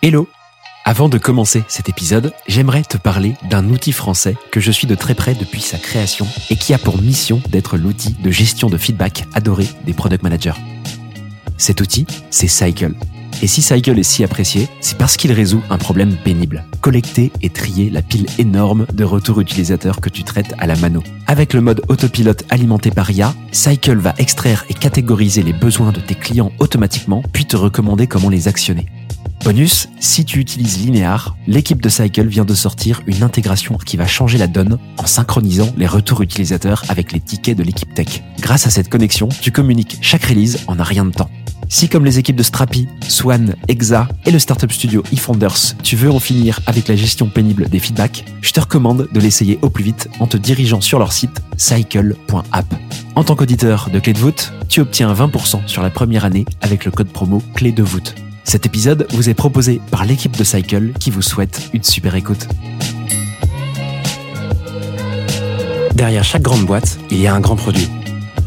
Hello Avant de commencer cet épisode, j'aimerais te parler d'un outil français que je suis de très près depuis sa création et qui a pour mission d'être l'outil de gestion de feedback adoré des product managers. Cet outil, c'est Cycle. Et si Cycle est si apprécié, c'est parce qu'il résout un problème pénible. Collecter et trier la pile énorme de retours utilisateurs que tu traites à la mano. Avec le mode autopilote alimenté par IA, Cycle va extraire et catégoriser les besoins de tes clients automatiquement, puis te recommander comment les actionner. Bonus, si tu utilises Linear, l'équipe de Cycle vient de sortir une intégration qui va changer la donne en synchronisant les retours utilisateurs avec les tickets de l'équipe tech. Grâce à cette connexion, tu communiques chaque release en un rien de temps. Si comme les équipes de Strapi, Swan, Exa et le startup studio eFounders, tu veux en finir avec la gestion pénible des feedbacks, je te recommande de l'essayer au plus vite en te dirigeant sur leur site cycle.app. En tant qu'auditeur de Clé de voûte, tu obtiens 20% sur la première année avec le code promo Clé de voûte. Cet épisode vous est proposé par l'équipe de Cycle qui vous souhaite une super écoute. Derrière chaque grande boîte, il y a un grand produit.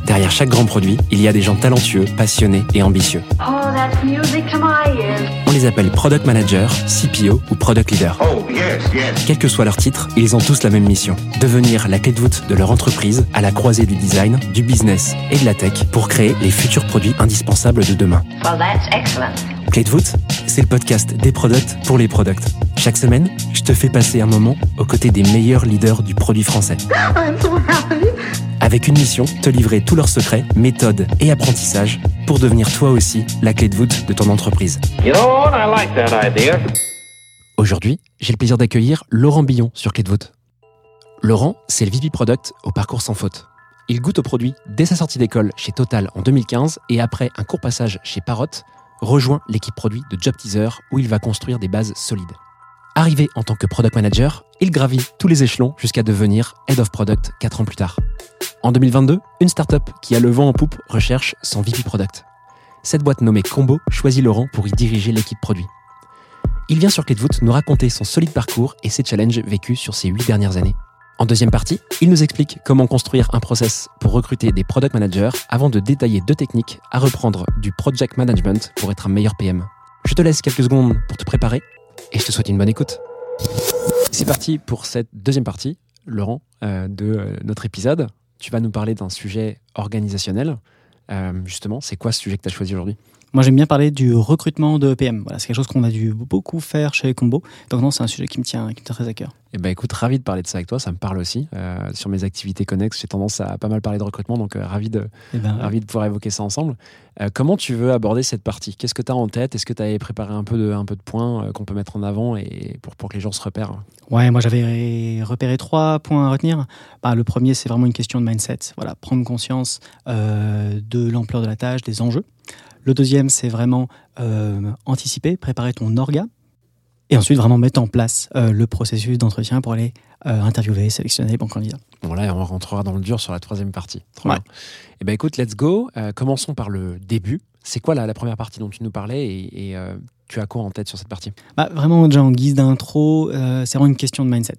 Derrière chaque grand produit, il y a des gens talentueux, passionnés et ambitieux. Oh, that's music to my ears. On les appelle Product Manager, CPO ou Product Leader. Oh, yes, yes. Quel que soit leur titre, ils ont tous la même mission. Devenir la clé de voûte de leur entreprise à la croisée du design, du business et de la tech pour créer les futurs produits indispensables de demain. Well, that's excellent. Clé de voûte, c'est le podcast des products pour les products. Chaque semaine, je te fais passer un moment aux côtés des meilleurs leaders du produit français. I'm so happy. Avec une mission, te livrer tous leurs secrets, méthodes et apprentissages pour devenir toi aussi la clé de voûte de ton entreprise. You know what? I like that idea. Aujourd'hui, j'ai le plaisir d'accueillir Laurent Billon sur Clé de voûte. Laurent, c'est le VP Product au parcours sans faute. Il goûte au produit dès sa sortie d'école chez Total en 2015 et après un court passage chez Parrot, rejoint l'équipe produit de Job Teaser où il va construire des bases solides. Arrivé en tant que product manager, il gravit tous les échelons jusqu'à devenir head of product 4 ans plus tard. En 2022, une startup qui a le vent en poupe recherche son VP product. Cette boîte nommée Combo choisit Laurent pour y diriger l'équipe produit. Il vient sur Clé de nous raconter son solide parcours et ses challenges vécus sur ces 8 dernières années. En deuxième partie, il nous explique comment construire un process pour recruter des product managers avant de détailler deux techniques à reprendre du project management pour être un meilleur PM. Je te laisse quelques secondes pour te préparer et je te souhaite une bonne écoute. C'est parti pour cette deuxième partie, Laurent, euh, de euh, notre épisode. Tu vas nous parler d'un sujet organisationnel. Euh, justement, c'est quoi ce sujet que tu as choisi aujourd'hui? Moi, j'aime bien parler du recrutement de PM. Voilà, c'est quelque chose qu'on a dû beaucoup faire chez Combo. Donc, non, c'est un sujet qui me tient, qui me tient très à cœur. Eh ben écoute, ravi de parler de ça avec toi, ça me parle aussi. Euh, sur mes activités connexes, j'ai tendance à pas mal parler de recrutement, donc euh, ravi, de, Eh ben, ravi de pouvoir évoquer ça ensemble. Euh, comment tu veux aborder cette partie? Qu'est-ce que tu as en tête? Est-ce que tu avais préparé un peu de, un peu de points euh, qu'on peut mettre en avant et pour, pour que les gens se repèrent? Ouais, moi, j'avais repéré trois points à retenir. Bah, le premier, c'est vraiment une question de mindset. Voilà, prendre conscience euh, de l'ampleur de la tâche, des enjeux. Le deuxième, c'est vraiment anticiper, préparer ton orga. Et ensuite, vraiment mettre en place le processus d'entretien pour aller interviewer, sélectionner les bons candidats. Bon là, on rentrera dans le dur sur la troisième partie. Trop Ouais. bien. Eh ben écoute, let's go. Euh, commençons par le début. C'est quoi la, la première partie dont tu nous parlais et, et, euh, tu as quoi en tête sur cette partie? Bah, vraiment, déjà en guise d'intro, euh, c'est vraiment une question de mindset.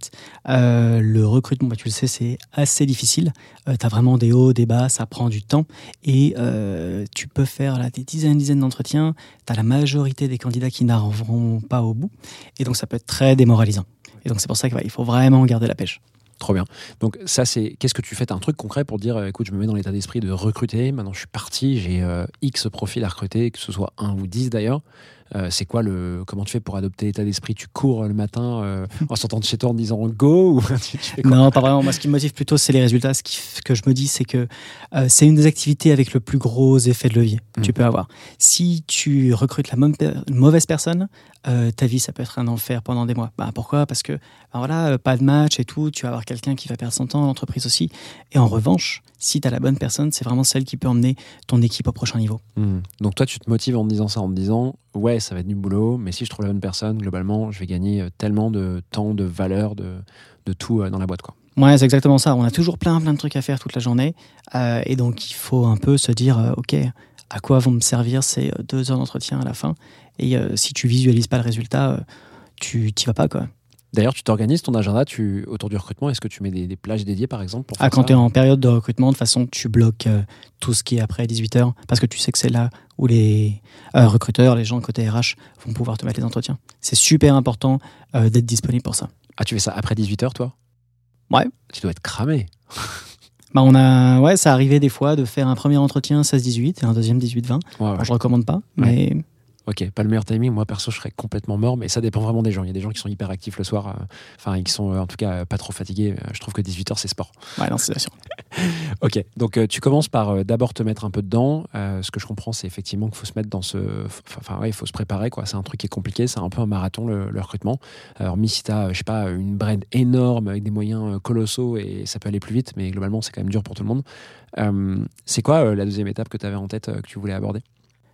Le recrutement, bah, tu le sais, c'est assez difficile. tu as vraiment des hauts, des bas, ça prend du temps. Et tu peux faire là, des dizaines dizaines d'entretiens. Tu as la majorité des candidats qui n'arriveront pas au bout. Et donc, ça peut être très démoralisant. Et donc, c'est pour ça qu'il faut vraiment garder la pêche. Trop bien. Donc ça, c'est qu'est-ce que tu fais? Un truc concret pour dire, euh, écoute, je me mets dans l'état d'esprit de recruter. Maintenant, je suis parti, j'ai euh, X profils à recruter, que ce soit un ou dix d'ailleurs. Euh, c'est quoi le Comment tu fais pour adopter l'état d'esprit? Tu cours le matin euh, en sortant de chez toi en disant go ou tu, tu Non, pas vraiment. Moi, ce qui me motive plutôt, c'est les résultats. Ce qui, que je me dis, c'est que euh, c'est une des activités avec le plus gros effet de levier que Mhm. tu peux avoir. Si tu recrutes la mauvaise personne, ta vie, ça peut être un enfer pendant des mois. Bah, pourquoi? Parce que, ben voilà, pas de match et tout. Tu vas avoir quelqu'un qui va perdre son temps, l'entreprise aussi. Et en revanche, si tu as la bonne personne, c'est vraiment celle qui peut emmener ton équipe au prochain niveau. Hmm. Donc toi, tu te motives en te disant ça, en te disant, ouais, ça va être du boulot, mais si je trouve la bonne personne, globalement, je vais gagner euh, tellement de temps, de valeur, de, de tout euh, dans la boîte. Quoi. Ouais, c'est exactement ça. On a toujours plein, plein de trucs à faire toute la journée. Euh, et donc, il faut un peu se dire, euh, OK, à quoi vont me servir ces deux heures d'entretien à la fin? Et euh, si tu visualises pas le résultat, tu t'y vas pas, quoi. D'ailleurs, tu t'organises ton agenda tu, autour du recrutement. Est-ce que tu mets des, des plages dédiées, par exemple pour Ah, quand tu es en période de recrutement, de toute façon, tu bloques euh, tout ce qui est après 18h parce que tu sais que c'est là où les euh, recruteurs, les gens côté RH vont pouvoir te mettre les entretiens. C'est super important euh, d'être disponible pour ça. Ah, tu fais ça après 18h, toi? Ouais. Tu dois être cramé. Bah, on a, ouais, ça arrivait des fois de faire un premier entretien 16-18 et un deuxième 18-20. Ouais, ouais. Bon, je recommande pas, mais Ok, pas le meilleur timing. Moi, perso, je serais complètement mort, mais ça dépend vraiment des gens. Il y a des gens qui sont hyper actifs le soir, euh, enfin, qui sont euh, en tout cas euh, pas trop fatigués. Euh, Je trouve que 18h, c'est sport. ouais, non, c'est sûr. Ok, donc euh, tu commences par euh, d'abord te mettre un peu dedans. Euh, ce que je comprends, c'est effectivement qu'il faut se mettre dans ce. Enfin, ouais, il faut se préparer, quoi. C'est un truc qui est compliqué, c'est un peu un marathon, le, le recrutement. Alors, mis si tu as, je sais pas, une brand énorme avec des moyens euh, colossaux et ça peut aller plus vite, mais globalement, c'est quand même dur pour tout le monde. Euh, c'est quoi euh, la deuxième étape que tu avais en tête, euh, que tu voulais aborder?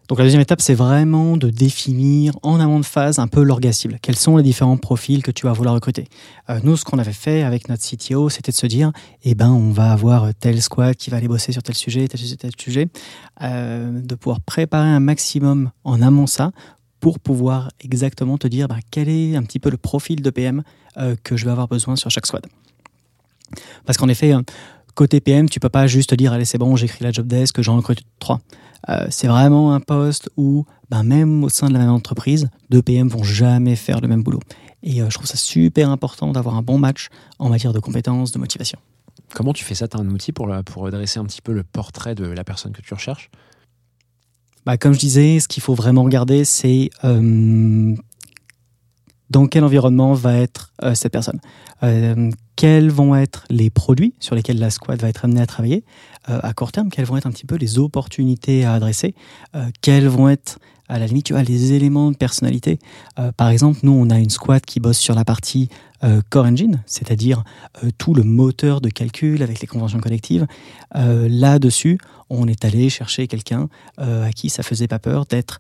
Donc la deuxième étape, c'est vraiment de définir en amont de phase un peu l'orga cible. Quels sont les différents profils que tu vas vouloir recruter? Euh, Nous, ce qu'on avait fait avec notre CTO, c'était de se dire, eh ben, on va avoir tel squad qui va aller bosser sur tel sujet, tel sujet, tel sujet, euh, de pouvoir préparer un maximum en amont ça pour pouvoir exactement te dire bah, quel est un petit peu le profil de PM euh, que je vais avoir besoin sur chaque squad. Parce qu'en effet, côté PM, tu peux pas juste te dire allez c'est bon, j'écris la job desk, j'en recrute trois. Euh, c'est vraiment un poste où ben, même au sein de la même entreprise, deux PM vont jamais faire le même boulot. Et euh, je trouve ça super important d'avoir un bon match en matière de compétences, de motivation. Comment tu fais ça? Tu as un outil pour, la- pour dresser un petit peu le portrait de la personne que tu recherches? Bah, comme je disais, ce qu'il faut vraiment regarder, c'est euh, dans quel environnement va être euh, cette personne. Euh, quels vont être les produits sur lesquels la squad va être amenée à travailler euh, à court terme, quelles vont être un petit peu les opportunités à adresser, euh, quels vont être à la limite tu les éléments de personnalité. Euh, par exemple, nous, on a une squad qui bosse sur la partie Core Engine, c'est-à-dire tout le moteur de calcul avec les conventions collectives. Là-dessus, on est allé chercher quelqu'un à qui ça faisait pas peur d'être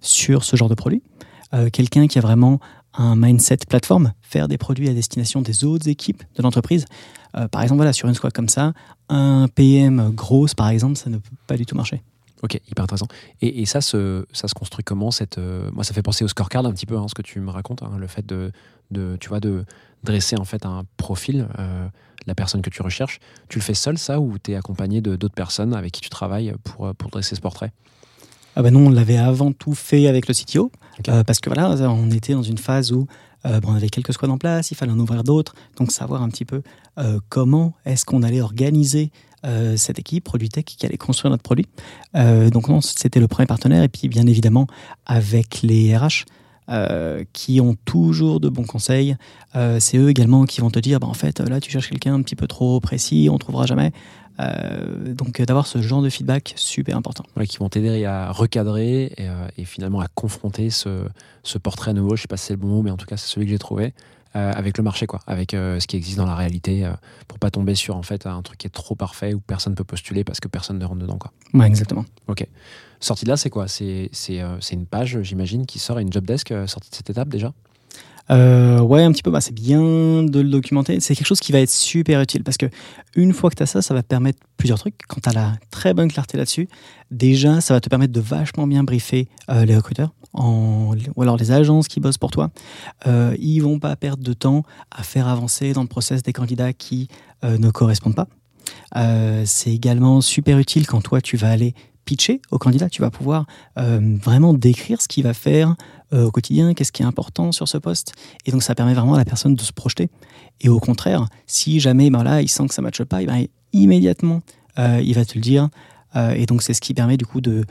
sur ce genre de produit. Quelqu'un qui a vraiment un mindset plateforme, faire des produits à destination des autres équipes de l'entreprise. Euh, par exemple, voilà, sur une squad comme ça, un PM grosse, par exemple, ça ne peut pas du tout marcher. Ok, hyper intéressant. Et, ça, se, ça se construit comment cette, euh, Moi, ça fait penser au scorecard un petit peu, hein, ce que tu me racontes, hein, le fait de, de, tu vois, de dresser en fait un profil euh, la personne que tu recherches. Tu le fais seul, ça, ou tu es accompagné d'autres personnes avec qui tu travailles pour, euh, pour dresser ce portrait? Ah bah non, on l'avait avant tout fait avec le CTO, euh, parce que voilà, on était dans une phase où euh, bon, on avait quelques squads en place, il fallait en ouvrir d'autres, donc savoir un petit peu euh, comment est-ce qu'on allait organiser cette équipe produit tech qui allait construire notre produit. Donc non, c'était le premier partenaire, et puis bien évidemment avec les RH. Euh, qui ont toujours de bons conseils. Euh, c'est eux également qui vont te dire, bah, en fait, là, tu cherches quelqu'un un petit peu trop précis, on trouvera jamais. Euh, donc, d'avoir ce genre de feedback, super important. Ouais, qui vont t'aider à recadrer et, et finalement à confronter ce, ce portrait nouveau, je sais pas si c'est le bon mot, mais en tout cas c'est celui que j'ai trouvé, avec le marché, quoi, avec euh, ce qui existe dans la réalité, euh, pour pas tomber sur en fait un truc qui est trop parfait où personne peut postuler parce que personne ne rentre dedans. Quoi. Ouais, exactement. Sortie de là, c'est quoi C'est euh, une page, j'imagine, qui sort à une job desk, euh, sortie de cette étape déjà Euh, ouais, un petit peu. Bah, c'est bien de le documenter. C'est quelque chose qui va être super utile parce que une fois que tu as ça, ça va te permettre plusieurs trucs. Quand tu as la très bonne clarté là-dessus, déjà, ça va te permettre de vachement bien briefer euh, les recruteurs ou alors les agences qui bossent pour toi. Euh, ils vont pas perdre de temps à faire avancer dans le process des candidats qui ne correspondent pas. C'est également super utile quand toi, tu vas aller pitcher au candidat. Tu vas pouvoir euh, vraiment décrire ce qu'il va faire euh, au quotidien, qu'est-ce qui est important sur ce poste. Et donc, ça permet vraiment à la personne de se projeter. Et au contraire, si jamais ben là, il sent que ça ne matche pas, eh ben, immédiatement, euh, il va te le dire. Et donc, c'est ce qui permet du coup de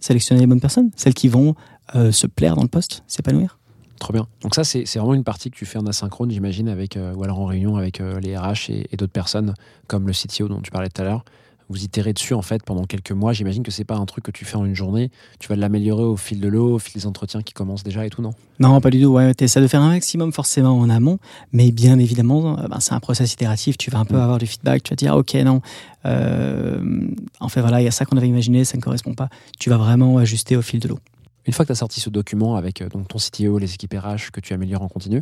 sélectionner les bonnes personnes, celles qui vont se plaire dans le poste, s'épanouir. Trop bien. Donc ça, c'est vraiment une partie que tu fais en asynchrone, j'imagine, avec ou alors en réunion avec les RH et d'autres personnes, comme le CTO dont tu parlais tout à l'heure. Vous itérez dessus en fait pendant quelques mois. J'imagine que c'est pas un truc que tu fais en une journée. Tu vas l'améliorer au fil de l'eau, au fil des entretiens qui commencent déjà et tout, non? Non, pas du tout. Ouais, tu essaies de faire un maximum forcément en amont, mais bien évidemment, euh, ben, c'est un process itératif. Tu vas un peu Mm. avoir du feedback. Tu vas dire, ok, non, euh, en fait, voilà, il y a ça qu'on avait imaginé, ça ne correspond pas. Tu vas vraiment ajuster au fil de l'eau. Une fois que tu as sorti ce document avec euh, donc ton CTO, les équipes RH que tu améliores en continu,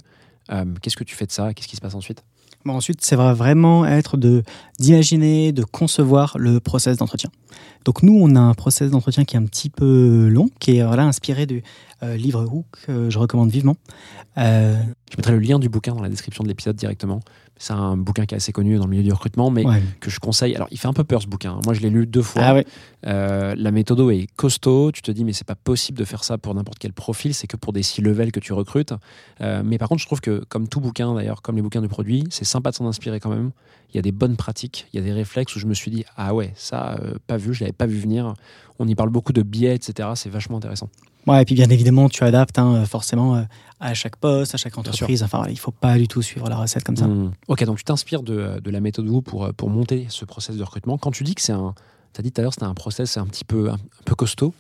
euh, qu'est-ce que tu fais de ça? Qu'est-ce qui se passe ensuite? Ensuite, ça va vraiment être de d'imaginer, de concevoir le process d'entretien. Donc nous, on a un process d'entretien qui est un petit peu long, qui est inspiré du euh, livre Hook, que je recommande vivement. Euh, Je mettrai le lien du bouquin dans la description de l'épisode directement. C'est un bouquin qui est assez connu dans le milieu du recrutement, mais ouais. que je conseille. Alors, il fait un peu peur ce bouquin. Moi, je l'ai lu deux fois. Ah ouais. Euh, la méthode est costaud. Tu te dis, mais c'est pas possible de faire ça pour n'importe quel profil. C'est que pour des C-level que tu recrutes. Euh, mais par contre, je trouve que, comme tout bouquin, d'ailleurs, comme les bouquins de produits, c'est sympa de s'en inspirer quand même. Il y a des bonnes pratiques, il y a des réflexes où je me suis dit, ah ouais, ça, euh, pas vu, je l'avais pas vu venir. On y parle beaucoup de biais, etc. C'est vachement intéressant. Ouais, et puis bien évidemment, tu adaptes hein, forcément euh, à chaque poste, à chaque entreprise. Enfin, il faut pas du tout suivre la recette comme ça. Hmm. Ok, donc tu t'inspires de, de la méthode Woo pour, euh, pour monter ce process de recrutement. Quand tu dis que c'est un. Tu as dit tout à l'heure c'était un process un petit peu, un, un peu costaud.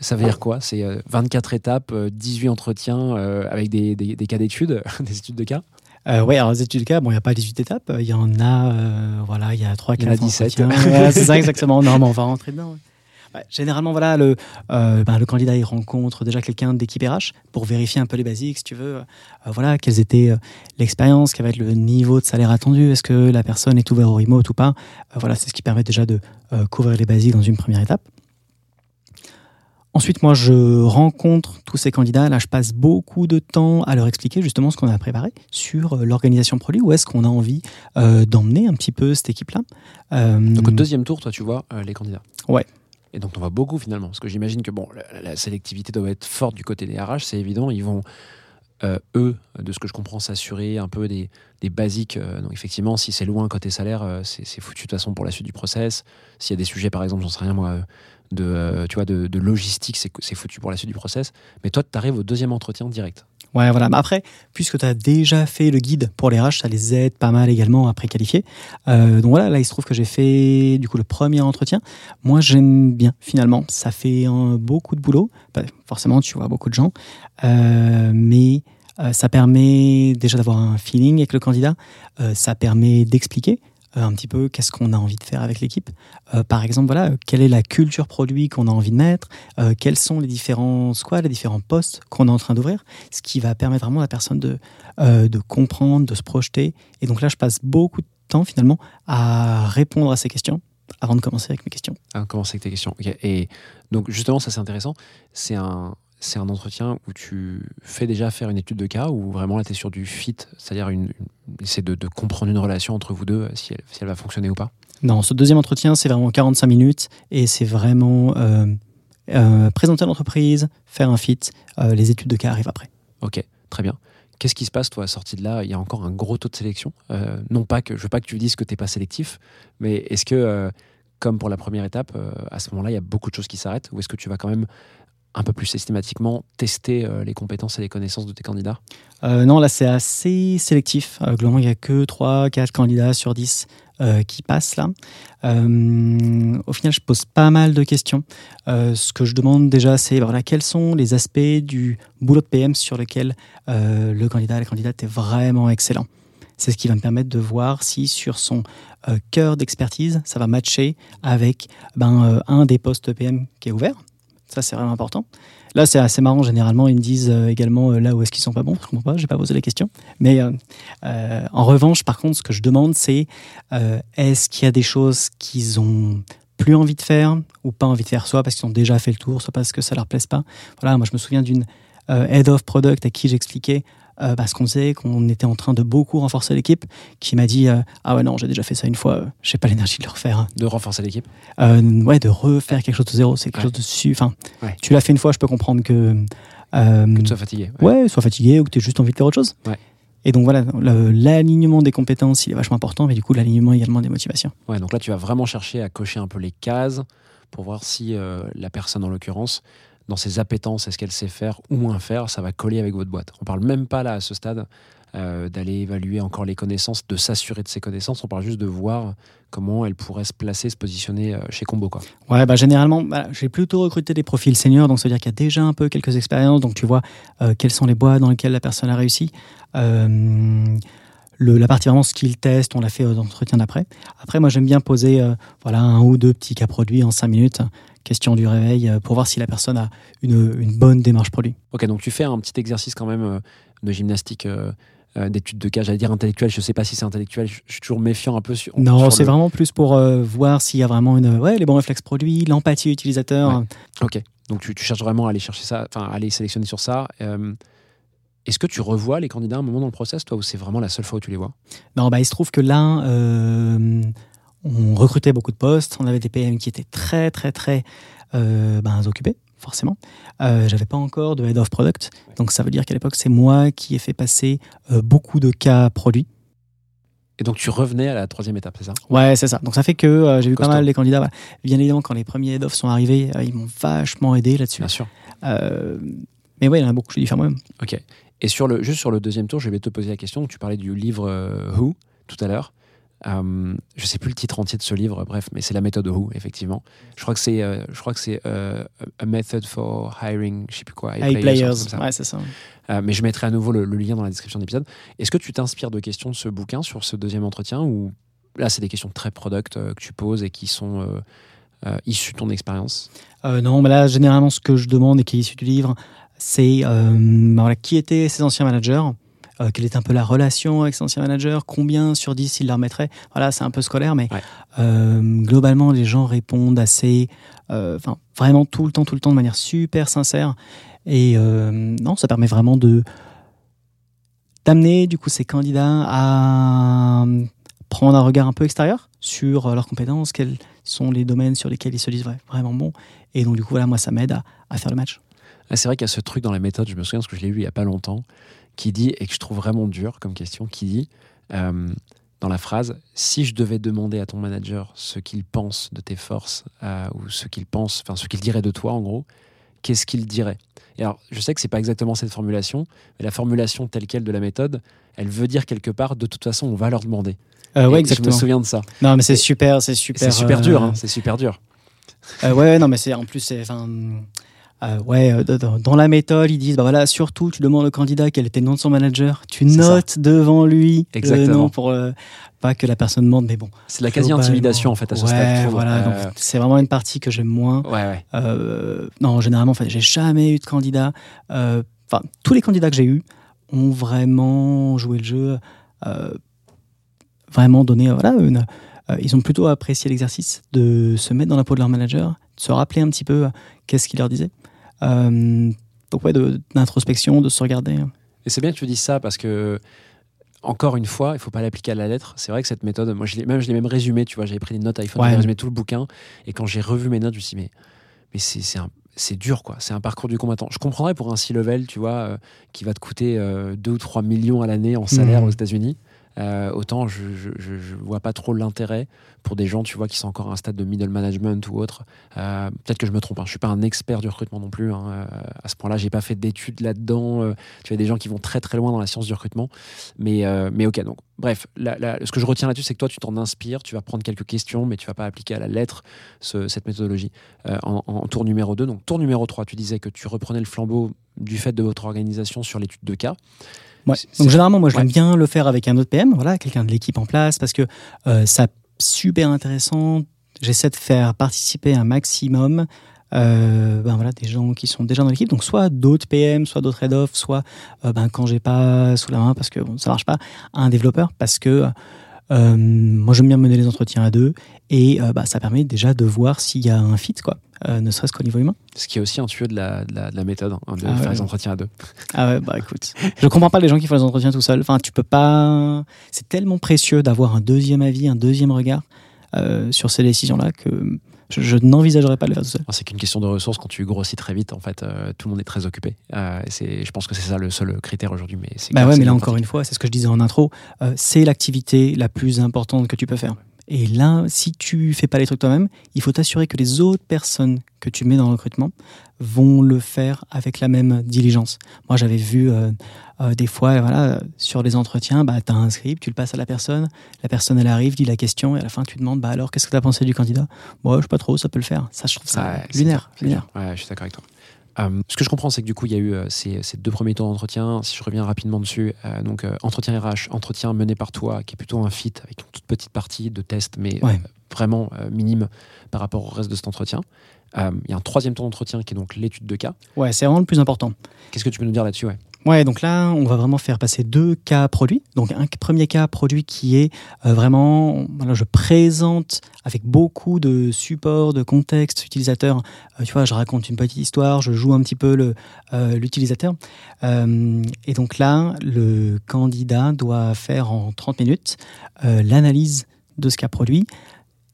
Ça veut dire quoi? C'est euh, 24 étapes, euh, 18 entretiens avec des, des- des cas d'études, des études de cas? Euh, ouais, alors les études de cas, bon, il n'y a pas 18 étapes, il y en a, euh, voilà, il y a 3, Il y en a 4 17. entretiens. Ouais, c'est ça exactement. Non, mais on va rentrer dedans. ouais. Généralement, voilà, le, euh, ben, le candidat il rencontre déjà quelqu'un d'équipe RH pour vérifier un peu les basiques, si tu veux. Euh, voilà, quelles étaient euh, l'expérience, quel va être le niveau de salaire attendu, est-ce que la personne est ouverte au remote ou pas. Euh, voilà, c'est ce qui permet déjà de euh, couvrir les basiques dans une première étape. Ensuite, moi, je rencontre tous ces candidats. Là, je passe beaucoup de temps à leur expliquer justement ce qu'on a préparé sur l'organisation produit. Où est-ce qu'on a envie euh, d'emmener un petit peu cette équipe-là Euh, Donc au deuxième tour, toi, tu vois euh, les candidats. Ouais. Et donc, on voit beaucoup finalement. Parce que j'imagine que bon, la, la sélectivité doit être forte du côté des RH, c'est évident. Ils vont, euh, eux, de ce que je comprends, s'assurer un peu des, des basiques. Euh, donc, effectivement, si c'est loin côté salaire, euh, c'est foutu de toute façon pour la suite du process. S'il y a des sujets, par exemple, j'en sais rien moi, de, euh, tu vois, de, logistique, c'est foutu pour la suite du process. Mais toi, tu arrives au deuxième entretien direct. Ouais, voilà. Mais après, puisque tu as déjà fait le guide pour les RH, ça les aide pas mal également à préqualifier. Euh, donc voilà, là, il se trouve que j'ai fait du coup le premier entretien. Moi, j'aime bien finalement. Ça fait beaucoup de boulot. Forcément, tu vois beaucoup de gens. Mais euh, ça permet déjà d'avoir un feeling avec le candidat. Euh, ça permet d'expliquer euh, un petit peu qu'est-ce qu'on a envie de faire avec l'équipe. Par exemple, voilà, quelle est la culture produit qu'on a envie de mettre, quels sont les différents squads, les différents postes qu'on est en train d'ouvrir, ce qui va permettre vraiment à la personne de, de comprendre, de se projeter. Et donc là, je passe beaucoup de temps finalement à répondre à ces questions avant de commencer avec mes questions. Ah, commencer avec tes questions. Et donc, justement, ça c'est intéressant. C'est un, c'est un entretien où tu fais déjà faire une étude de cas ou vraiment là tu es sur du fit, c'est-à-dire une, une- essayer de, de comprendre une relation entre vous deux, si elle, si elle va fonctionner ou pas? Non, ce deuxième entretien, c'est vraiment 45 minutes et c'est vraiment euh, euh, présenter l'entreprise, faire un fit. euh, les études de cas arrivent après. Ok, très bien. Qu'est-ce qui se passe, toi, sorti de là? Il y a encore un gros taux de sélection. Non pas que je veux pas que tu dises que tu n'es pas sélectif, mais est-ce que, comme pour la première étape, euh, à ce moment-là, il y a beaucoup de choses qui s'arrêtent Ou est-ce que tu vas quand même un peu plus systématiquement tester euh, les compétences et les connaissances de tes candidats Euh, non, là, c'est assez sélectif. Euh, globalement, il n'y a que 3, 4 candidats sur 10 euh, qui passent là. Au final, je pose pas mal de questions. Ce que je demande déjà, c'est voilà, quels sont les aspects du boulot de PM sur lequel le candidat, la candidate est vraiment excellent. C'est ce qui va me permettre de voir si sur son cœur d'expertise, ça va matcher avec ben, un des postes PM qui est ouvert. Ça, c'est vraiment important. Là, c'est assez marrant. Généralement, ils me disent euh, également euh, là où est-ce qu'ils sont pas bons. Je comprends pas, j'ai pas posé la question. Mais euh, en revanche, par contre, ce que je demande, c'est est-ce qu'il y a des choses qu'ils ont plus envie de faire ou pas envie de faire, soit parce qu'ils ont déjà fait le tour, soit parce que ça leur plaise pas? Voilà, moi, je me souviens d'une head of product à qui j'expliquais euh, bah, ce qu'on faisait, qu'on était en train de beaucoup renforcer l'équipe, qui m'a dit euh, ah ouais non, j'ai déjà fait ça une fois, euh, j'ai pas l'énergie de le refaire. De renforcer l'équipe Euh, ouais, de refaire quelque chose de zéro, c'est quelque Ouais. chose de su. Enfin, Ouais. tu l'as fait une fois, je peux comprendre que. Que tu sois fatigué. ouais, soit fatigué ou que tu aies juste envie de faire autre chose. Ouais. Et donc voilà, l'alignement des compétences, il est vachement important, mais du coup, l'alignement également des motivations. Ouais, donc là, tu vas vraiment chercher à cocher un peu les cases pour voir si euh, la personne, en l'occurrence, dans ses appétences, est-ce qu'elle sait faire ou moins faire, ça va coller avec votre boîte. On parle même pas là, à ce stade, euh, d'aller évaluer encore les connaissances, de s'assurer de ses connaissances. On parle juste de voir comment elle pourrait se placer, se positionner euh, chez Combo. Ouais, bah généralement, bah, j'ai plutôt recruté des profils seniors, donc ça veut dire qu'il y a déjà un peu quelques expériences, donc tu vois euh, quelles sont les boîtes dans lesquelles la personne a réussi. Euh, la partie vraiment skill test, on l'a fait aux entretiens d'après. Après, moi, j'aime bien poser voilà, un ou deux petits cas produits en cinq minutes, question du réveil, euh, pour voir si la personne a une, une bonne démarche produit. Ok, donc tu fais un petit exercice quand même euh, de gymnastique euh, d'études de cas, j'allais dire intellectuelles, je sais pas si c'est intellectuel, je je suis toujours méfiant un peu sur. Non, c'est le- vraiment plus pour euh, voir s'il y a vraiment une, ouais, les bons réflexes produits, l'empathie utilisateur. Ouais. Ok, donc tu, tu cherches vraiment à aller chercher ça, enfin à aller sélectionner sur ça. Euh, Est-ce que tu revois les candidats à un moment dans le process, toi, ou c'est vraiment la seule fois où tu les vois? Non, bah, il se trouve que là, euh, on recrutait beaucoup de postes. On avait des PM qui étaient très, très, très euh, ben, occupés, forcément. Euh, J'avais pas encore de head of product. Donc, ça veut dire qu'à l'époque, c'est moi qui ai fait passer euh, beaucoup de cas produits. Et donc tu revenais à la troisième étape, c'est ça? Ouais, c'est ça. Donc, ça fait que euh, j'ai vu pas mal les candidats. voilà. Bien évidemment, quand les premiers head of sont arrivés, euh, ils m'ont vachement aidé là-dessus. Bien sûr. Euh, mais ouais, il y en a beaucoup que j'ai dû faire moi-même. Ok. Et sur le, juste sur le deuxième tour, je vais te poser la question. Tu parlais du livre Who tout à l'heure. Euh, je sais plus le titre entier de ce livre, bref, mais c'est la méthode Who, effectivement. Je crois que c'est, euh, je crois que c'est euh, A Method for Hiring, je sais plus quoi, High players. Ouais, c'est ça. Euh, mais je mettrai à nouveau le, le lien dans la description de l'épisode. Est-ce que tu t'inspires de questions de ce bouquin sur ce deuxième entretien ou là, c'est des questions très product que tu poses et qui sont issues de ton expérience? Non, mais là, généralement, ce que je demande et qui est issu du livre, c'est voilà, qui étaient ces anciens managers, euh, quelle était un peu la relation avec ces anciens managers, combien sur 10 ils leur mettraient. Voilà, c'est un peu scolaire, mais Ouais. euh, globalement, les gens répondent assez, euh, enfin, vraiment tout le temps, tout le temps, de manière super sincère. Et non, ça permet vraiment de d'amener du coup ces candidats à prendre un regard un peu extérieur sur leurs compétences, quels sont les domaines sur lesquels ils se disent vraiment bons. Et donc, du coup, voilà, moi, ça m'aide à, à faire le match. Ah, C'est vrai qu'il y a ce truc dans la méthode, je me souviens parce que je l'ai lu il y a pas longtemps, qui dit, et que je trouve vraiment dur comme question, qui dit euh, dans la phrase Si je devais demander à ton manager ce qu'il pense de tes forces, euh, ou ce qu'il pense, enfin ce qu'il dirait de toi en gros, qu'est-ce qu'il dirait? Et alors, je sais que c'est pas exactement cette formulation, mais la formulation telle quelle de la méthode, elle veut dire quelque part, de toute façon, on va leur demander. Euh, ouais, Je exactement. me souviens de ça. Non, mais c'est super, c'est super. C'est super euh, dur, hein, c'est super dur. euh, ouais, non, mais c'est en plus, c'est. Euh, ouais, euh, dans, dans la méthode, ils disent bah voilà, surtout, tu demandes au candidat quel était le nom de son manager, tu ça. notes devant lui Exactement. le nom pour euh, pas que la personne demande, mais bon. C'est de la quasi-intimidation en fait à ce ouais, stade. voilà, Euh, donc c'est vraiment une partie que j'aime moins. ouais, ouais. Euh, non, généralement, enfin, j'ai jamais eu de candidat. euh, Enfin, tous les candidats que j'ai eus ont vraiment joué le jeu, euh, vraiment donné. Voilà, une, ils ont plutôt apprécié l'exercice de se mettre dans la peau de leur manager, de se rappeler un petit peu euh, qu'est-ce qu'il leur disait. Euh, donc, ouais, d'introspection, de, se regarder. Et c'est bien que tu dises ça parce que, encore une fois, il faut pas l'appliquer à la lettre. C'est vrai que cette méthode, moi, je l'ai même, je l'ai même résumé, tu vois, j'avais pris des notes iPhone, Ouais. j'avais résumé tout le bouquin. Et quand j'ai revu mes notes, je me suis dit, mais, mais c'est, dur, quoi. C'est un parcours du combattant. Je comprendrais pour un C-level, tu vois, euh, qui va te coûter 2 ou 3 millions à l'année en salaire Mhm. aux États-Unis. Euh, autant je, je, je, vois pas trop l'intérêt pour des gens, tu vois, qui sont encore à un stade de middle management ou autre. Euh, Peut-être que je me trompe. Hein. Je suis pas un expert du recrutement non plus. hein. Euh, à ce point-là, j'ai pas fait d'études là-dedans. Tu as des gens qui vont très très loin dans la science du recrutement. Mais, mais ok. Donc, bref, ce que je retiens là-dessus, c'est que toi, tu t'en inspires. Tu vas prendre quelques questions, mais tu vas pas appliquer à la lettre ce- cette méthodologie. En, en tour numéro 2. Donc, tour numéro 3, tu disais que tu reprenais le flambeau du fait de votre organisation sur l'étude de cas. Ouais. Donc généralement, moi, je ouais. l'aime bien le faire avec un autre PM, voilà, quelqu'un de l'équipe en place, parce que euh, ça super intéressant. J'essaie de faire participer un maximum. euh, ben voilà, des gens qui sont déjà dans l'équipe, donc soit d'autres PM, soit d'autres head off, soit euh, ben, quand j'ai pas sous la main parce que bon, ça marche pas, un développeur parce que euh, moi j'aime bien mener les entretiens à deux et euh, bah, ça permet déjà de voir s'il y a un fit quoi, euh, ne serait-ce qu'au niveau humain. Ce qui est aussi un tuyau de la, de la, de la méthode, hein, de Ah faire ouais. les entretiens à deux. Ah ouais, bah écoute, je comprends pas les gens qui font les entretiens tout seuls. Enfin, tu peux pas. C'est tellement précieux d'avoir un deuxième avis, un deuxième regard euh, sur ces décisions-là que je, je n'envisagerais pas de le faire tout seul. C'est qu'une question de ressources. Quand tu grossis très vite, en fait, euh, tout le monde est très occupé. Euh, c'est, je pense que c'est ça le seul critère aujourd'hui. Mais Bah ouais, mais là encore une fois, c'est ce que je disais en intro, euh, c'est l'activité la plus importante que tu peux faire. Et là, si tu fais pas les trucs toi-même, il faut t'assurer que les autres personnes que tu mets dans le recrutement vont le faire avec la même diligence. Moi, j'avais vu euh, euh, des fois, voilà, sur les entretiens, bah, tu as un script, tu le passes à la personne, la personne, elle arrive, dit la question, et à la fin, tu demandes, bah alors, qu'est-ce que tu as pensé du candidat? Moi, je sais pas trop, ça peut le faire. Ça, je trouve ça Ouais, lunaire. lunaire. Ouais, je suis d'accord avec toi. Euh, ce que je comprends, c'est que du coup, il y a eu euh, ces, ces deux premiers tours d'entretien. Si je reviens rapidement dessus, euh, donc entretien RH, entretien mené par toi, qui est plutôt un fit avec une toute petite partie de test, mais Ouais. vraiment minime par rapport au reste de cet entretien. Il y a un troisième tour d'entretien qui est donc l'étude de cas. Ouais, c'est vraiment le plus important. Qu'est-ce que tu peux nous dire là-dessus ouais? Ouais, donc là, on va vraiment faire passer deux cas produits. Donc un premier cas produit qui est euh, vraiment, voilà, je présente avec beaucoup de support, de contexte utilisateur. Euh, tu vois, je raconte une petite histoire, je joue un petit peu euh, l'utilisateur. Et donc là, le candidat doit faire en 30 minutes l'analyse de ce cas produit,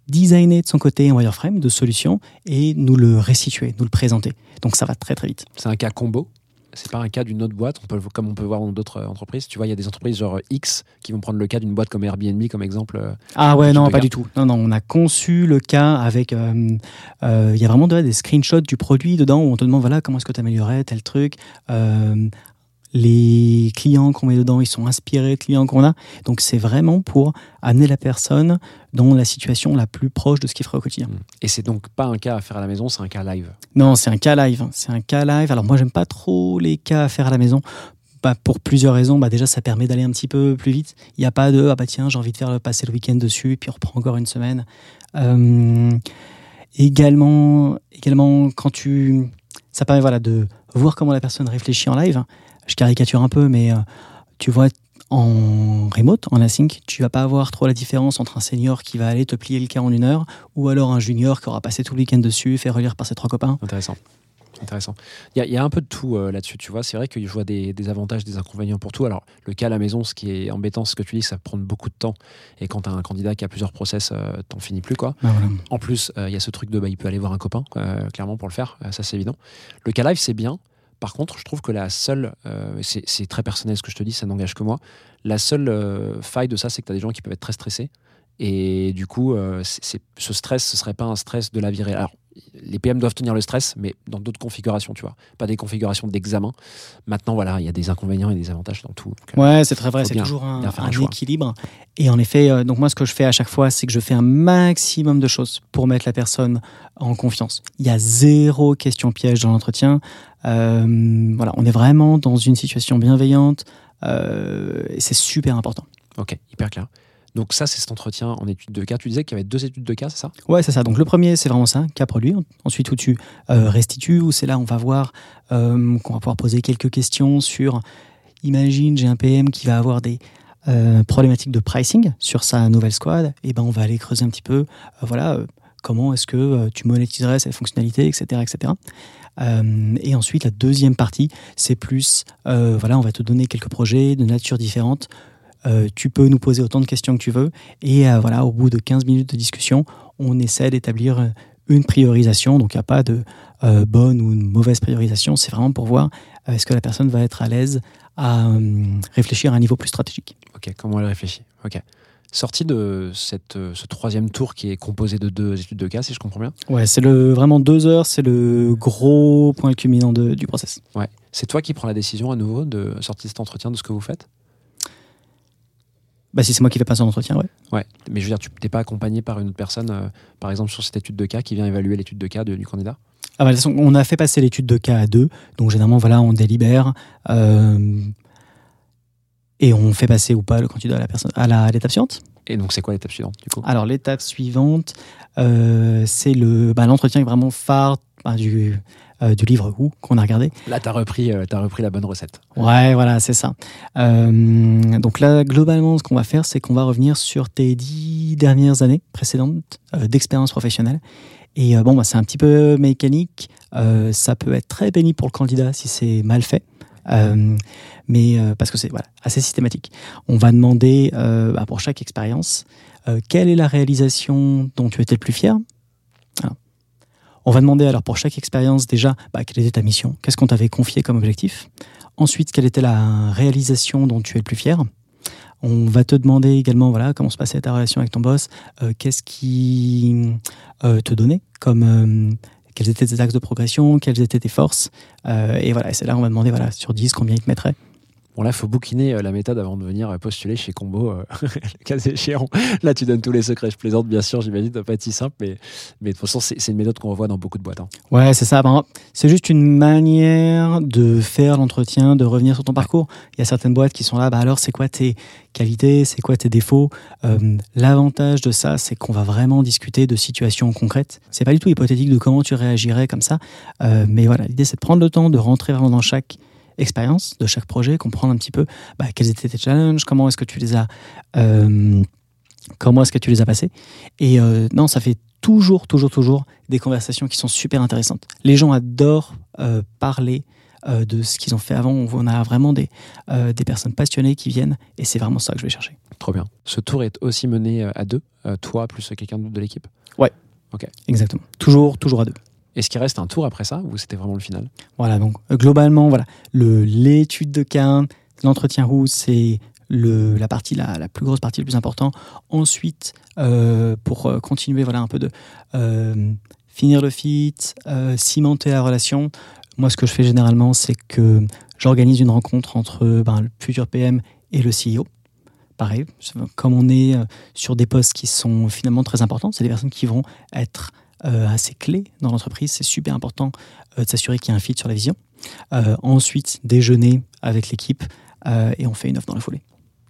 designer de son côté un wireframe de solution et nous le restituer, nous le présenter. Donc ça va très très vite. C'est un cas combo? C'est pas un cas d'une autre boîte, on peut, comme on peut voir dans d'autres euh, entreprises. Tu vois, il y a des entreprises genre X qui vont prendre le cas d'une boîte comme Airbnb comme exemple. euh, Ah ouais, non, pas du tout. Non, non, on a conçu le cas avec. euh, euh, Il y a vraiment de- des screenshots du produit dedans où on te demande voilà comment est-ce que tu améliorais tel truc. Euh, les clients qu'on met dedans, ils sont inspirés de clients qu'on a. Donc c'est vraiment pour amener la personne dans la situation la plus proche de ce qu'il ferait au quotidien. Et c'est donc pas un cas à faire à la maison, c'est un cas live. Non, c'est un cas live. C'est un cas live. Alors moi, j'aime pas trop les cas à faire à la maison. Bah, pour plusieurs raisons. Bah, déjà, ça permet d'aller un petit peu plus vite. Il n'y a pas de ah bah tiens, j'ai envie de faire passer le week-end dessus, et puis on reprend encore une semaine. Euh, également, également, quand tu, ça permet voilà de voir comment la personne réfléchit en live. Je caricature un peu, mais euh, tu vois en remote, en async, tu vas pas avoir trop la différence entre un senior qui va aller te plier le cas en une heure ou alors un junior qui aura passé tout le week-end dessus, fait relire par ses trois copains. Intéressant. Intéressant. Il y, a- il y a un peu de tout euh, là-dessus, tu vois. C'est vrai que je vois des, des avantages, des inconvénients pour tout. Alors, le cas à la maison, ce qui est embêtant, ce que tu dis, ça prend beaucoup de temps. Et quand tu as un candidat qui a plusieurs process, euh, t'en finis plus, quoi. Bah, voilà. En plus, euh, il y a ce truc de bah, il peut aller voir un copain, euh, clairement, pour le faire. Ça, c'est évident. Le cas live, c'est bien. Par contre, je trouve que la seule, euh, c'est très personnel ce que je te dis, ça n'engage que moi. La seule euh, faille de ça, c'est que tu as des gens qui peuvent être très stressés. Et du coup, euh, ce stress, ce serait pas un stress de la vie réelle. Alors, les PM doivent tenir le stress, mais dans d'autres configurations, tu vois. Pas des configurations d'examen. Maintenant, voilà, il y a des inconvénients et des avantages dans tout. Donc, euh, Ouais, c'est très vrai. C'est toujours un, équilibre. Et en effet, euh, donc moi, ce que je fais à chaque fois, c'est que je fais un maximum de choses pour mettre la personne en confiance. Il y a zéro question piège dans l'entretien. Euh, voilà, on est vraiment dans une situation bienveillante. euh, c'est super important. Ok, hyper clair. Donc ça, c'est cet entretien en étude de cas. Tu disais qu'il y avait deux études de cas, c'est ça? Ouais, c'est ça. Donc le premier, c'est vraiment ça, cas produit. Ensuite, où tu euh, restitues, où c'est là, on va voir euh, qu'on va pouvoir poser quelques questions sur. Imagine, j'ai un PM qui va avoir des euh, problématiques de pricing sur sa nouvelle squad. Et ben, on va aller creuser un petit peu. voilà, comment est-ce que tu monétiserais cette fonctionnalité, etc., etc. Et ensuite, la deuxième partie, c'est plus, voilà, on va te donner quelques projets de nature différente. Euh, tu peux nous poser autant de questions que tu veux. Et euh, voilà, au bout de 15 minutes de discussion, on essaie d'établir euh, une priorisation. Donc, il n'y a pas de euh, bonne ou une mauvaise priorisation. C'est vraiment pour voir est-ce que la personne va être à l'aise à réfléchir à un niveau plus stratégique. Ok, comment elle réfléchit Ok. Sorti de cette, ce troisième tour qui est composé de deux études de cas, si je comprends bien. Ouais, c'est le, vraiment deux heures, c'est le gros point culminant de- du process. Ouais. C'est toi qui prends la décision à nouveau de sortir de cet entretien de ce que vous faites? Bah, si c'est moi qui fais passer un entretien, ouais. Ouais. Mais je veux dire, tu n'es pas accompagné par une autre personne, euh, par exemple sur cette étude de cas, qui vient évaluer l'étude de cas de- du candidat? Ah bah, de toute façon, on a fait passer l'étude de cas à deux, donc généralement, voilà, on délibère euh, et on fait passer ou pas le candidat à la personne à l'étape suivante. Et donc, c'est quoi l'étape suivante, du coup? Alors l'étape suivante, euh, c'est le bah, l'entretien est vraiment phare bah, du euh, du livre Who qu'on a regardé. Là, tu as, repris, euh, t'as repris la bonne recette. Ouais, voilà, c'est ça. Euh, donc là, globalement, ce qu'on va faire, c'est qu'on va revenir sur tes dix dernières années précédentes euh, d'expérience professionnelle. Et bon, bah, c'est un petit peu mécanique. Ça peut être très béni pour le candidat si c'est mal fait. Euh, mais euh, parce que c'est voilà, assez systématique. On va demander euh, bah, pour chaque expérience quelle est la réalisation dont tu étais le plus fier. On va demander alors pour chaque expérience déjà bah, quelle était ta mission, qu'est-ce qu'on t'avait confié comme objectif. Ensuite, quelle était la réalisation dont tu es le plus fier On va te demander également voilà, comment se passait ta relation avec ton boss, euh, qu'est-ce qui euh, te donnait comme. euh, quels étaient tes axes de progression, quelles étaient tes forces. Et voilà, c'est là on va demander voilà, sur 10 combien il te mettrait. Bon, là, il faut bouquiner euh, la méthode avant de venir euh, postuler chez Combo, euh, le cas échéant. Là, tu donnes tous les secrets. Je plaisante, bien sûr, j'imagine, pas si simple, mais, mais de toute façon, c'est une méthode qu'on revoit dans beaucoup de boîtes. hein. Ouais, c'est ça. C'est juste une manière de faire l'entretien, de revenir sur ton parcours. Il y a certaines boîtes qui sont là, bah alors c'est quoi tes qualités, c'est quoi tes défauts? L'avantage de ça, c'est qu'on va vraiment discuter de situations concrètes. C'est pas du tout hypothétique de comment tu réagirais comme ça. Mais voilà, l'idée c'est de prendre le temps de rentrer vraiment dans chaque expérience de chaque projet, comprendre un petit peu bah, quels étaient tes challenges, comment est-ce que tu les as, euh, comment est-ce que tu les as passés. Et euh, non, ça fait toujours, toujours, toujours des conversations qui sont super intéressantes. Les gens adorent euh, parler de ce qu'ils ont fait avant. On a vraiment des, euh, des personnes passionnées qui viennent et c'est vraiment ça que je vais chercher. Trop bien. Ce tour est aussi mené à deux, toi plus quelqu'un d'autre de l'équipe? Exactement. Toujours, toujours à deux. Est-ce qu'il reste un tour après ça ou c'était vraiment le final? Voilà, donc euh, globalement, voilà, l'étude de cas, l'entretien roux, c'est la partie la, la plus grosse partie, le plus important. Ensuite, euh, pour euh, continuer, voilà, un peu de finir le fit, cimenter la relation. Moi, ce que je fais généralement, c'est que j'organise une rencontre entre ben, le futur PM et le CEO. Pareil, comme on est sur des postes qui sont finalement très importants, c'est des personnes qui vont être assez clés dans l'entreprise. C'est super important euh, de s'assurer qu'il y a un fit sur la vision. Euh, ensuite, déjeuner avec l'équipe euh, et on fait une offre dans la foulée.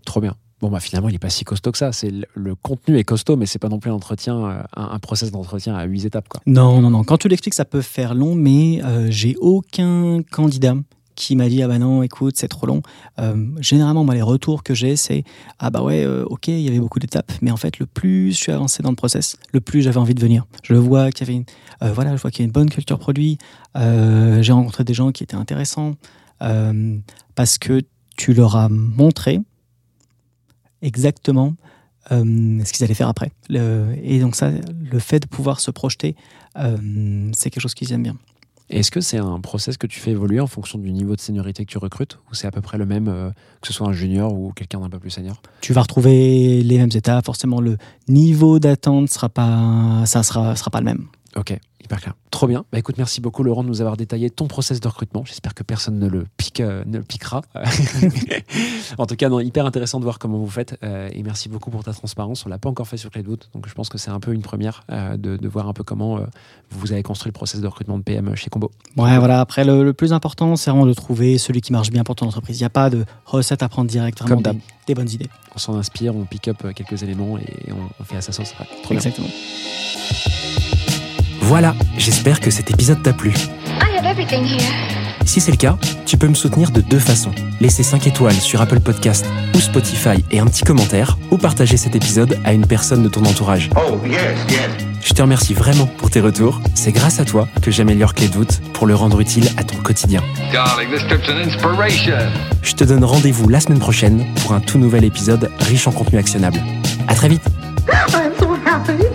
Trop bien. Bon, bah finalement, il est pas si costaud que ça. C'est le, le contenu est costaud, mais c'est pas non plus un entretien, euh, un, un process d'entretien à huit étapes, quoi. Non, non, non. Quand tu l'expliques, ça peut faire long, mais euh, j'ai aucun candidat qui m'a dit ah bah non écoute c'est trop long Euh, généralement moi les retours que j'ai c'est ah bah ouais euh, ok il y avait beaucoup d'étapes mais en fait le plus je suis avancé dans le process le plus j'avais envie de venir je vois qu'il y avait une euh, voilà je vois qu'il y a une bonne culture produit j'ai rencontré des gens qui étaient intéressants parce que tu leur as montré exactement ce qu'ils allaient faire après. Et donc ça, le fait de pouvoir se projeter, c'est quelque chose qu'ils aiment bien. Est-ce que c'est un process que tu fais évoluer en fonction du niveau de seniorité que tu recrutes ou c'est à peu près le même, euh, que ce soit un junior ou quelqu'un d'un peu plus senior? Tu vas retrouver les mêmes étapes. Forcément, le niveau d'attente sera pas, ça sera pas le même. Ok, hyper clair. Trop bien. Bah écoute, merci beaucoup Laurent de nous avoir détaillé ton process de recrutement. J'espère que personne ne le pique, euh, ne le piquera. en tout cas, non, hyper intéressant de voir comment vous faites. euh, et merci beaucoup pour ta transparence. On l'a pas encore fait sur Cloudwood, donc je pense que c'est un peu une première euh, de, de voir un peu comment vous avez construit le process de recrutement de PM chez Combo. Ouais, voilà. Après, le, le plus important, c'est vraiment de trouver celui qui marche bien pour ton entreprise. Il n'y a pas de recette à prendre direct. Vraiment Comme des, des bonnes idées. On s'en inspire, on pick up quelques éléments et on, on fait à sa sauce. Ouais, trop bien. Voilà, j'espère que cet épisode t'a plu. I have everything here. Si c'est le cas, tu peux me soutenir de deux façons. Laisser 5 étoiles sur Apple Podcast ou Spotify et un petit commentaire, ou partager cet épisode à une personne de ton entourage. Oh, yes, yes. Je te remercie vraiment pour tes retours. C'est grâce à toi que j'améliore Clé de voûte pour le rendre utile à ton quotidien. Darling, this trip's an inspiration. Je te donne rendez-vous la semaine prochaine pour un tout nouvel épisode riche en contenu actionnable. À très vite I'm so happy.